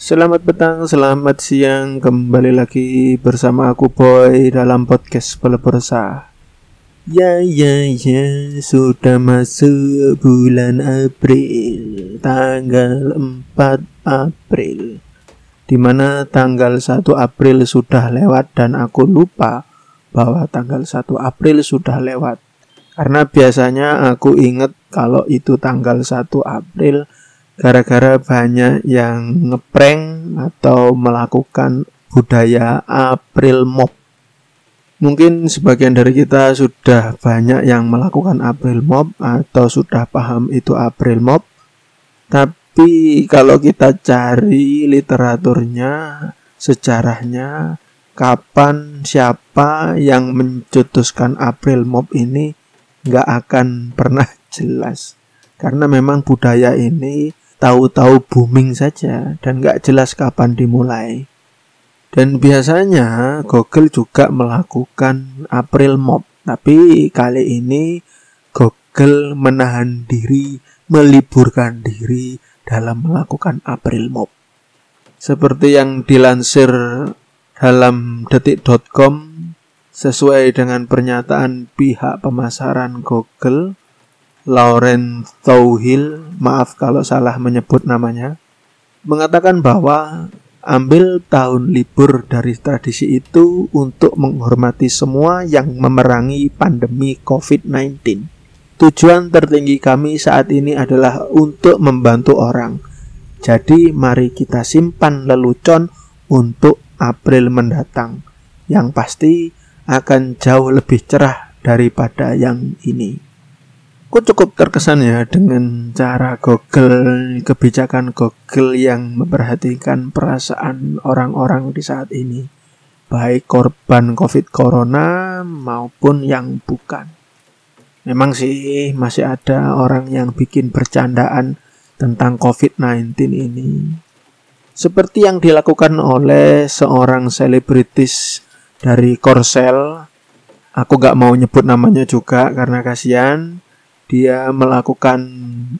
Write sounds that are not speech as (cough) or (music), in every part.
Selamat petang, selamat siang, kembali lagi bersama aku Boy dalam podcast Pelepersa. Ya ya ya, sudah masuk bulan April, tanggal 4 April. Di mana tanggal 1 April sudah lewat dan aku lupa bahwa tanggal 1 April sudah lewat. Karena biasanya aku inget kalau itu tanggal 1 April gara-gara banyak yang ngeprank atau melakukan budaya April Mop. Mungkin sebagian dari kita sudah banyak yang melakukan April Mop atau sudah paham itu April Mop. Tapi kalau kita cari literaturnya, sejarahnya, kapan siapa yang mencetuskan April Mop ini nggak akan pernah (laughs) jelas. Karena memang budaya ini tahu-tahu booming saja dan nggak jelas kapan dimulai. Dan biasanya Google juga melakukan April Mop, tapi kali ini Google menahan diri, meliburkan diri dalam melakukan April Mop. Seperti yang dilansir dalam detik.com sesuai dengan pernyataan pihak pemasaran Google, Lauren Tauhil, maaf kalau salah menyebut namanya, mengatakan bahwa ambil tahun libur dari tradisi itu untuk menghormati semua yang memerangi pandemi COVID-19. Tujuan tertinggi kami saat ini adalah untuk membantu orang. Jadi mari kita simpan lelucon untuk April mendatang. Yang pasti akan jauh lebih cerah daripada yang ini. Aku cukup terkesan ya dengan cara Google, kebijakan Google yang memperhatikan perasaan orang-orang di saat ini. Baik korban COVID Corona maupun yang bukan. Memang sih masih ada orang yang bikin bercandaan tentang COVID-19 ini. Seperti yang dilakukan oleh seorang selebritis dari Korsel. Aku gak mau nyebut namanya juga karena kasihan dia melakukan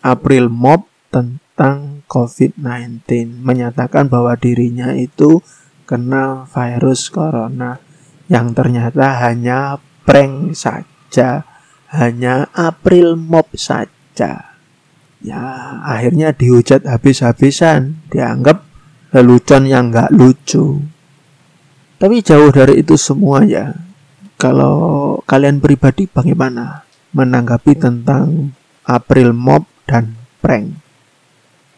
April Mop tentang COVID-19, menyatakan bahwa dirinya itu kena virus corona yang ternyata hanya prank saja, hanya April Mop saja. Ya, akhirnya dihujat habis-habisan, dianggap lelucon yang nggak lucu. Tapi jauh dari itu semua ya. Kalau kalian pribadi bagaimana? Menanggapi tentang April Mop dan prank.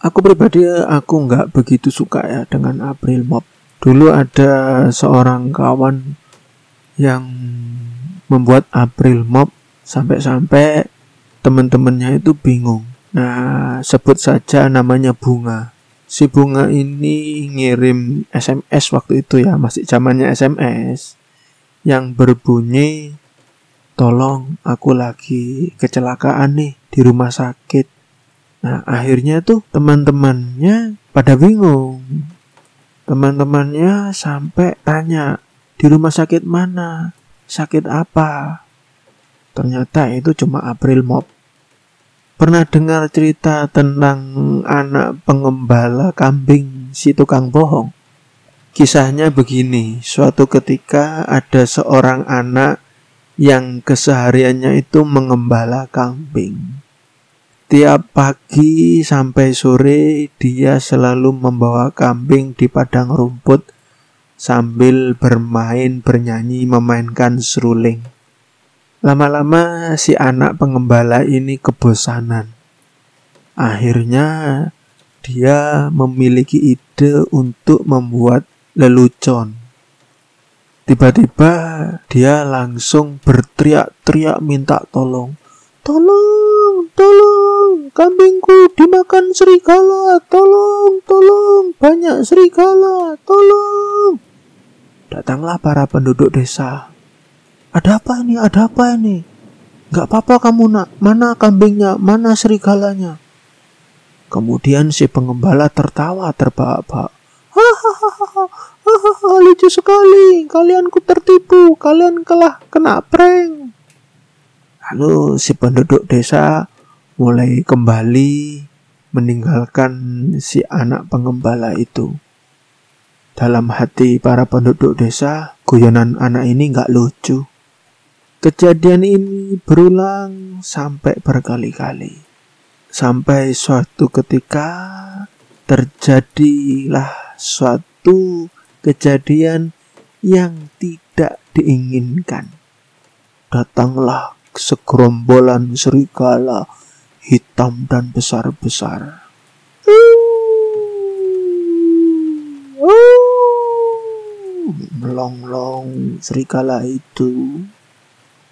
Aku pribadi aku nggak begitu suka ya dengan April Mop. Dulu ada seorang kawan yang membuat April Mop sampai-sampai teman-temannya itu bingung. Nah, sebut saja namanya Bunga. Si Bunga ini ngirim SMS waktu itu ya, masih zamannya SMS yang berbunyi tolong aku lagi kecelakaan nih di rumah sakit. Nah akhirnya tuh teman-temannya pada bingung. Teman-temannya sampai tanya di rumah sakit mana, sakit apa. Ternyata itu cuma April Mop. Pernah dengar cerita tentang anak pengembala kambing si tukang bohong? Kisahnya begini, suatu ketika ada seorang anak yang kesehariannya itu mengembala kambing. Tiap pagi sampai sore dia selalu membawa kambing di padang rumput sambil bermain, bernyanyi, memainkan seruling. Lama-lama si anak pengembala ini kebosanan. Akhirnya dia memiliki ide untuk membuat lelucon Tiba-tiba dia langsung berteriak-teriak minta tolong. Tolong, tolong, kambingku dimakan serigala, tolong, tolong, banyak serigala, tolong. Datanglah para penduduk desa. Ada apa ini? Ada apa ini? Gak apa-apa kamu nak, mana kambingnya, mana serigalanya? Kemudian si pengembala tertawa terbahak-bahak. Hahaha, lucu sekali. Kalian ku tertipu. Kalian telah kena prank. Lalu si penduduk desa mulai kembali meninggalkan si anak pengembala itu. Dalam hati para penduduk desa, guyonan anak ini nggak lucu. Kejadian ini berulang sampai berkali-kali. Sampai suatu ketika terjadilah suatu kejadian yang tidak diinginkan. Datanglah segerombolan serigala hitam dan besar-besar. Melonglong serigala itu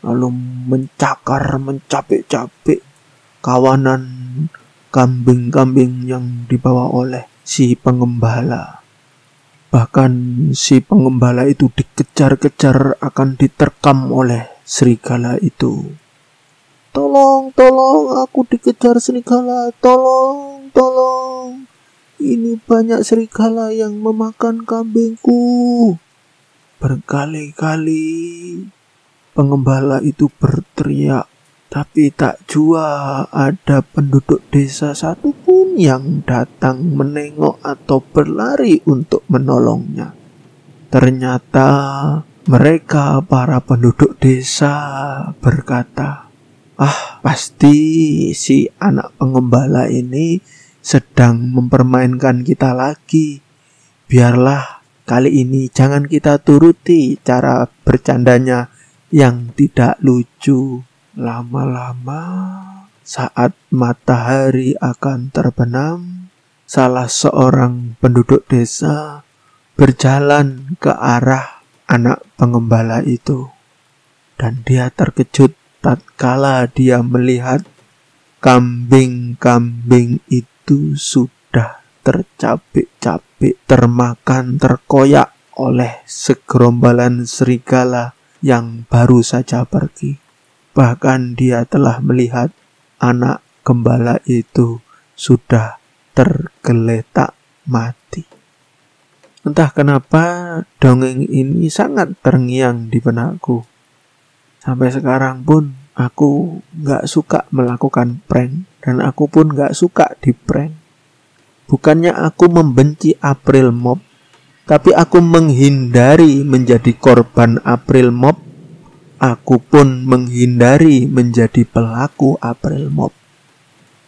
lalu mencakar mencapik-capik kawanan kambing-kambing yang dibawa oleh si pengembala. Bahkan si pengembala itu dikejar-kejar akan diterkam oleh serigala itu. Tolong, tolong, aku dikejar serigala. Tolong, tolong. Ini banyak serigala yang memakan kambingku. Berkali-kali pengembala itu berteriak tapi tak jua ada penduduk desa satupun yang datang menengok atau berlari untuk menolongnya. Ternyata mereka para penduduk desa berkata, "Ah, pasti si anak pengembala ini sedang mempermainkan kita lagi. Biarlah kali ini jangan kita turuti cara bercandanya yang tidak lucu." Lama-lama, saat matahari akan terbenam, salah seorang penduduk desa berjalan ke arah anak pengembala itu, dan dia terkejut tatkala dia melihat kambing-kambing itu sudah tercapik-capik, termakan, terkoyak oleh segerombolan serigala yang baru saja pergi. Bahkan dia telah melihat anak gembala itu sudah tergeletak mati. Entah kenapa dongeng ini sangat terngiang di benakku. Sampai sekarang pun aku gak suka melakukan prank dan aku pun gak suka di prank. Bukannya aku membenci April Mop, tapi aku menghindari menjadi korban April Mop Aku pun menghindari menjadi pelaku April Mop.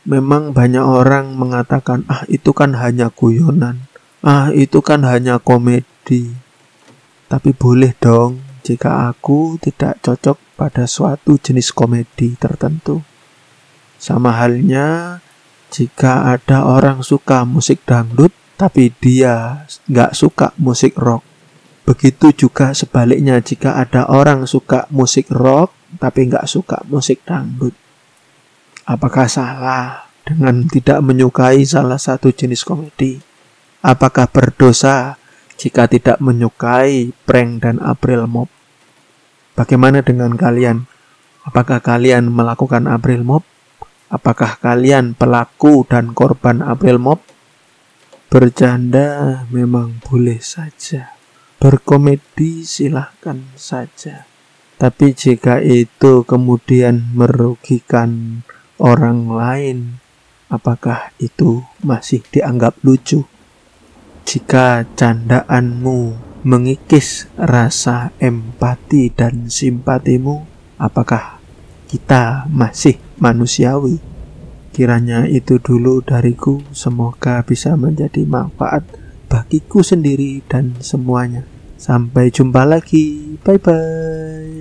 Memang banyak orang mengatakan, "Ah, itu kan hanya guyonan. Ah, itu kan hanya komedi." Tapi boleh dong jika aku tidak cocok pada suatu jenis komedi tertentu. Sama halnya jika ada orang suka musik dangdut, tapi dia nggak suka musik rock. Begitu juga sebaliknya jika ada orang suka musik rock tapi nggak suka musik dangdut. Apakah salah dengan tidak menyukai salah satu jenis komedi? Apakah berdosa jika tidak menyukai prank dan April Mop? Bagaimana dengan kalian? Apakah kalian melakukan April Mop? Apakah kalian pelaku dan korban April Mop? Bercanda memang boleh saja berkomedi silahkan saja. Tapi jika itu kemudian merugikan orang lain, apakah itu masih dianggap lucu? Jika candaanmu mengikis rasa empati dan simpatimu, apakah kita masih manusiawi? Kiranya itu dulu dariku, semoga bisa menjadi manfaat bagiku sendiri dan semuanya. Sampai jumpa lagi. Bye bye.